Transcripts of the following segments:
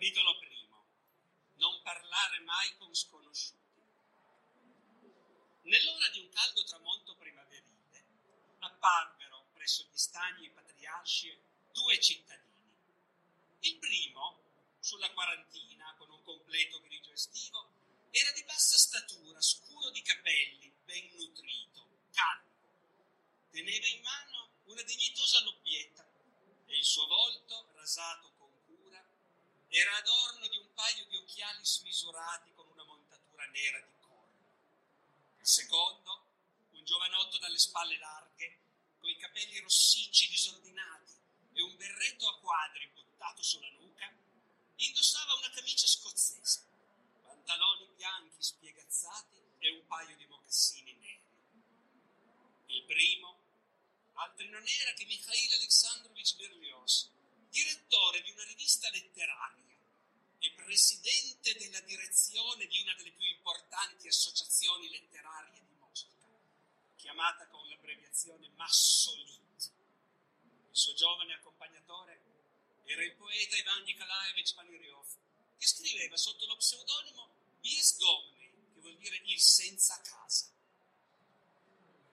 Capitolo primo. Non parlare mai con sconosciuti. Nell'ora di un caldo tramonto primaverile apparvero presso gli stagni patriarci due cittadini. Il primo, sulla quarantina, con un completo grigio estivo, era di bassa statura, scuro di capelli, ben nutrito, calmo. Teneva in mano una dignitosa lobbietta e il suo volto, rasato era adorno di un paio di occhiali smisurati con una montatura nera di corno. Il secondo, un giovanotto dalle spalle larghe, coi capelli rossicci disordinati e un berretto a quadri buttato sulla nuca, indossava una camicia scozzese, pantaloni bianchi spiegazzati e un paio di mocassini neri. Il primo, altri non era che Mikhail Alexandrovich Berlioz, direttore di una rivista letteraria e presidente della direzione di una delle più importanti associazioni letterarie di Mosca, chiamata con l'abbreviazione Massolit. Il suo giovane accompagnatore era il poeta Ivan Nikolaevich Paniryov, che scriveva sotto lo pseudonimo Biesgomny, che vuol dire il senza casa.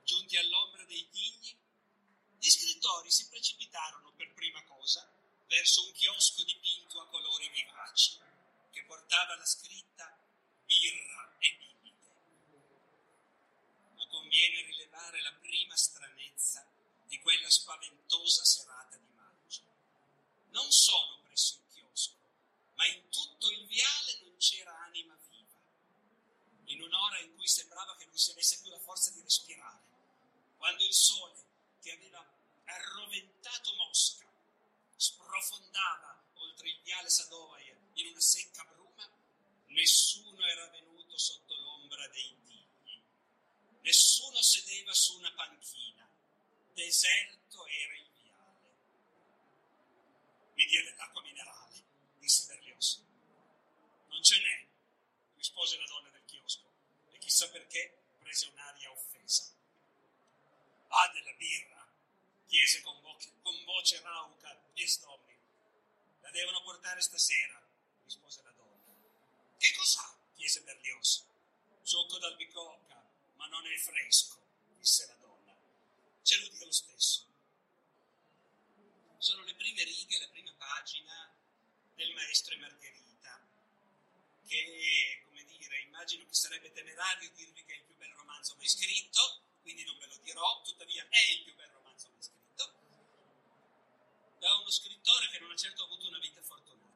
Giunti all'ombra dei tigli, gli scrittori si precipitarono per prima cosa verso un chiosco dipinto a colori vivaci che portava la scritta birra e bibite. Ma conviene rilevare la prima stranezza di quella spaventosa serata di maggio. Non solo presso il chiosco, ma in tutto il viale non c'era anima viva. In un'ora in cui sembrava che non si avesse più la forza di respirare, quando il sole che aveva arroventato Mosca sprofondava oltre il viale Sadovaia in una secca bruma, nessuno era venuto sotto l'ombra dei tigli. Nessuno sedeva su una panchina. Deserto era il viale. Mi dia dell'acqua minerale, disse Berlioz. Non ce n'è, rispose la donna del chiosco, e chissà perché prese un'aria offesa. Ah, della birra, chiese con, vo- con voce rauca Biestomni. La devono portare stasera, rispose la donna. Che cos'ha? chiese Berlioz. Succo d'albicocca, ma non è fresco, disse la donna. Ce lo dica lo stesso. Sono le prime righe, la prima pagina del maestro e Margherita, che, come dire, immagino che sarebbe temerario dirvi che è il più bel romanzo mai scritto, quindi non ve lo dirò, tuttavia è il più bel romanzo mai scritto, da uno scrittore che non ha certo avuto una vita fortunata.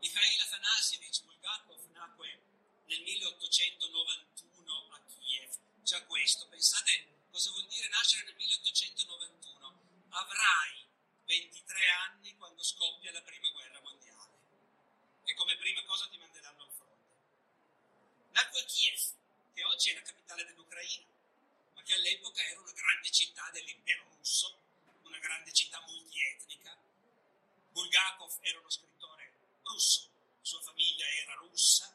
Mikhail Afanasievich Bulgakov nacque nel 1891 a Kiev. Già questo, pensate cosa vuol dire nascere nel 1891? Avrai 23 anni quando scoppia la prima guerra mondiale e come prima cosa ti manderanno al fronte. Nacque a Kiev, che oggi è la capitale dell'Ucraina, ma che all'epoca era una grande città dell'impero russo, una grande città multietnica. Bulgakov era uno scrittore russo, sua famiglia era russa,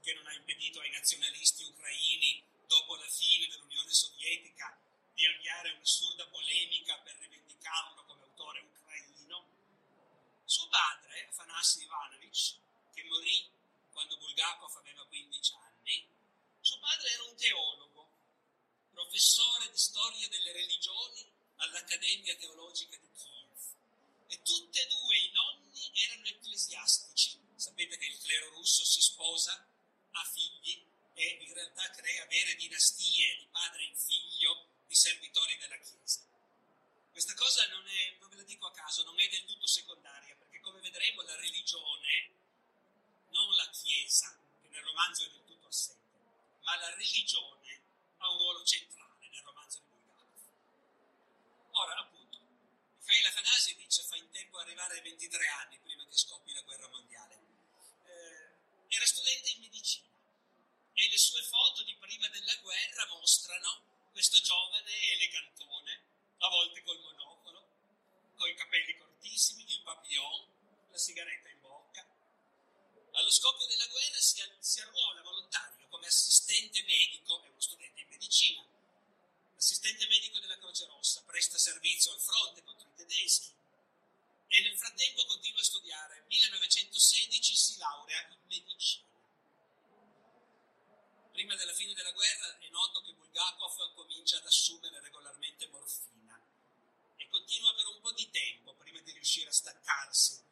che non ha impedito ai nazionalisti ucraini, dopo la fine dell'Unione Sovietica, di avviare un'assurda polemica per rivendicarlo come autore ucraino. Suo padre, Afanassi Ivanovich, che morì quando Bulgakov aveva 15 anni, suo padre era un teologo, professore di storia delle religioni all'Accademia Teologica di Kiev. E tutti e due i nonni erano ecclesiastici. Sapete che il clero russo si sposa, ha figli e in realtà crea vere dinastie di padre in figlio di servitori della Chiesa. Questa cosa non è, non ve la dico a caso, non è del tutto secondaria, perché come vedremo la religione, non la Chiesa, che nel romanzo è del tutto assente, ma la religione ha un ruolo centrale nel romanzo di Bulgakov. Ora, appunto, Mikhail in tempo ad arrivare ai 23 anni prima che scoppi la guerra mondiale. Eh, era studente in medicina e le sue foto di prima della guerra mostrano questo giovane elegantone, a volte col monocolo, con i capelli cortissimi, il papillon, la sigaretta in bocca. Allo scoppio della guerra si, si arruola volontario come assistente medico, è uno studente in medicina, assistente medico della Croce Rossa, presta servizio al fronte contro i tedeschi e nel frattempo continua a studiare. Nel 1916 si laurea in medicina. Prima della fine della guerra è noto che Bulgakov comincia ad assumere regolarmente morfina e continua per un po' di tempo prima di riuscire a staccarsi.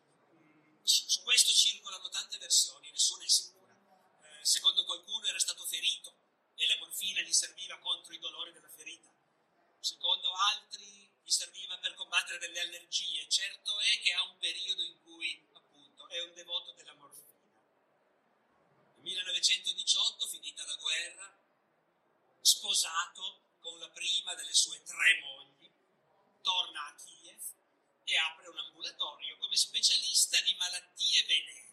Su questo circolano tante versioni, nessuna è sicura. Eh, secondo qualcuno era stato ferito e la morfina gli serviva contro i dolori della ferita. Secondo altri allergie. Certo è che ha un periodo in cui, appunto, è un devoto della morfina. 1918, finita la guerra, sposato con la prima delle sue tre mogli, torna a Kiev e apre un ambulatorio come specialista di malattie venere.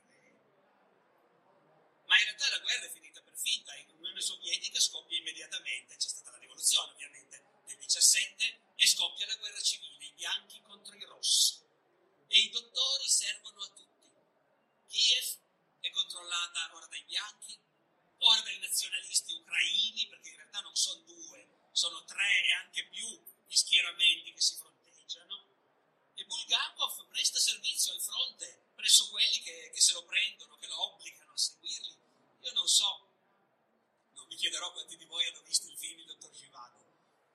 Ma in realtà la guerra è finita per finta, in Unione Sovietica scoppia immediatamente, c'è stata la rivoluzione ovviamente del 17 e scoppia la guerra civile, i bianchi contro i rossi. E i dottori servono a tutti. Kiev è controllata ora dai bianchi, ora dai nazionalisti ucraini, perché in realtà non sono due, sono tre e anche più gli schieramenti che si fronteggiano. E Bulgakov presta servizio al fronte presso quelli che, che se lo prendono, che lo obbligano a seguirli. Io non so, non mi chiederò quanti di voi hanno visto il film Il dottor Givago,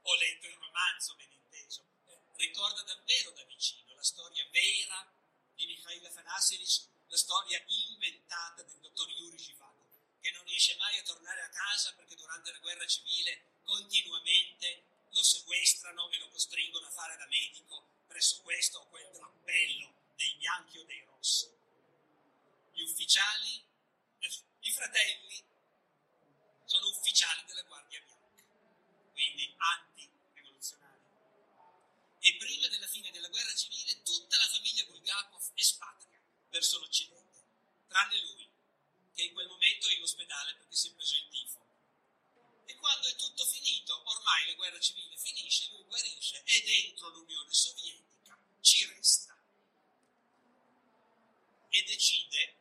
ho letto il romanzo, ben inteso. Eh, ricorda davvero da vicino la storia vera di Mikhail Afanassevich la storia inventata del dottor Yuri Givago, che non riesce mai a tornare a casa perché durante la guerra civile continuamente lo sequestrano e lo costringono a fare da medico presso questo o quel drappello dei bianchi o dei rossi. Gli ufficiali, i fratelli, sono ufficiali della Guardia Bianca, quindi anti-rivoluzionari. E prima della fine della guerra civile tutta la famiglia Bulgakov espatria verso l'Occidente, tranne lui, che in quel momento è in ospedale perché si è preso il tifo. E quando è tutto finito, ormai la guerra civile finisce, lui guarisce e dentro l'Unione Sovietica ci resta. E decide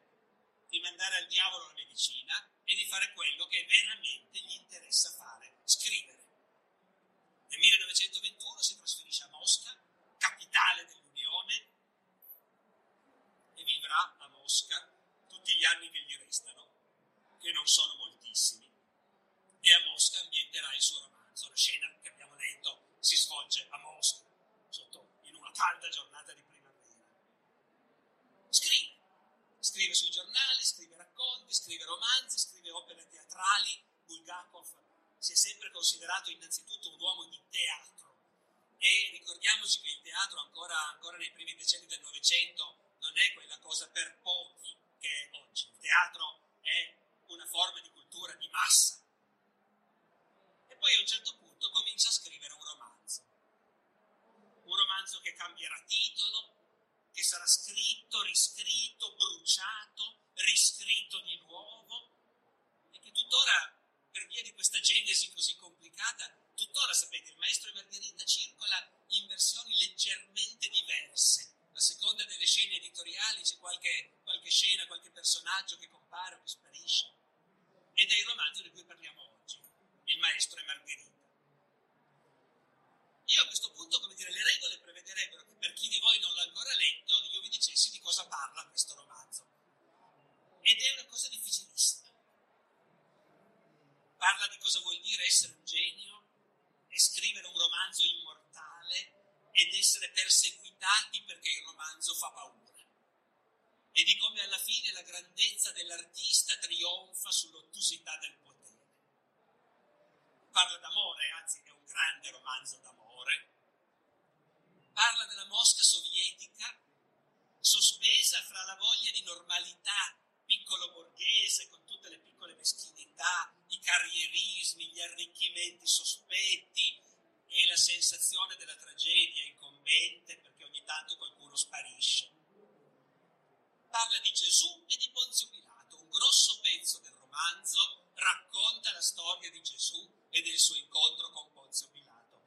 di mandare al diavolo la medicina e di fare quello che veramente gli interessa fare, scrivere. Nel 1921 si trasferisce a Mosca, capitale dell'Unione, vivrà a Mosca tutti gli anni che gli restano, che non sono moltissimi, e a Mosca ambienterà il suo romanzo. La scena che abbiamo letto si svolge a Mosca, sotto, in una calda giornata di primavera. Scrive, scrive sui giornali, scrive racconti, scrive romanzi, scrive opere teatrali. Bulgakov si è sempre considerato innanzitutto un uomo di teatro e ricordiamoci che il teatro ancora, ancora nei primi decenni del Novecento non è quella cosa per pochi che è oggi. Il teatro è una forma di cultura di massa. E poi a un certo punto comincia a scrivere. Un romanzo che cambierà titolo, che sarà scritto, riscritto, bruciato, riscritto di nuovo e che tuttora, per via di questa genesi così complicata, tuttora sapete, il maestro e Margherita circola in versioni leggermente diverse a seconda delle scene editoriali c'è qualche, qualche scena, qualche personaggio che compare o che sparisce. Ed è il romanzo di cui parliamo oggi, Il maestro e Margherita. Io a questo punto, come dire, le regole prevederebbero che per chi di voi non l'ha ancora letto, io vi dicessi di cosa parla questo romanzo. Ed è una cosa difficilissima. Parla di cosa vuol dire essere un genio e scrivere un romanzo immortale ed essere perseguitati perché il romanzo fa paura. E di come alla fine la grandezza dell'artista trionfa sull'ottusità del potere. Parla d'amore, anzi è un grande romanzo d'amore. Parla della Mosca sovietica sospesa fra la voglia di normalità piccolo borghese con tutte le piccole meschinità, i carrierismi, gli arricchimenti sospetti, sensazione della tragedia incombente, perché ogni tanto qualcuno sparisce. Parla di Gesù e di Ponzio Pilato. Un grosso pezzo del romanzo racconta la storia di Gesù e del suo incontro con Ponzio Pilato.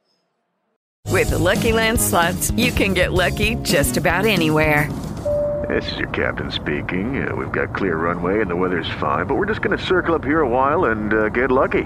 With the Lucky Land slots, you can get lucky just about anywhere. This is your captain speaking. Uh, we've got clear runway and the weather's fine, but we're just going to circle up here a while and uh, get lucky.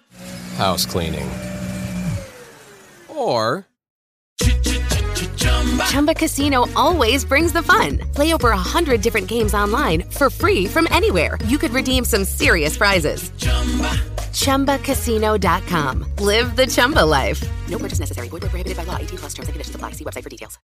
house cleaning. Or Chumba Casino always brings the fun. Play over a hundred different games online for free from anywhere. You could redeem some serious prizes. ChumbaCasino.com. Live the Chumba life. No purchase necessary. Void where prohibited by law. 18 plus terms and conditions apply. See website for details.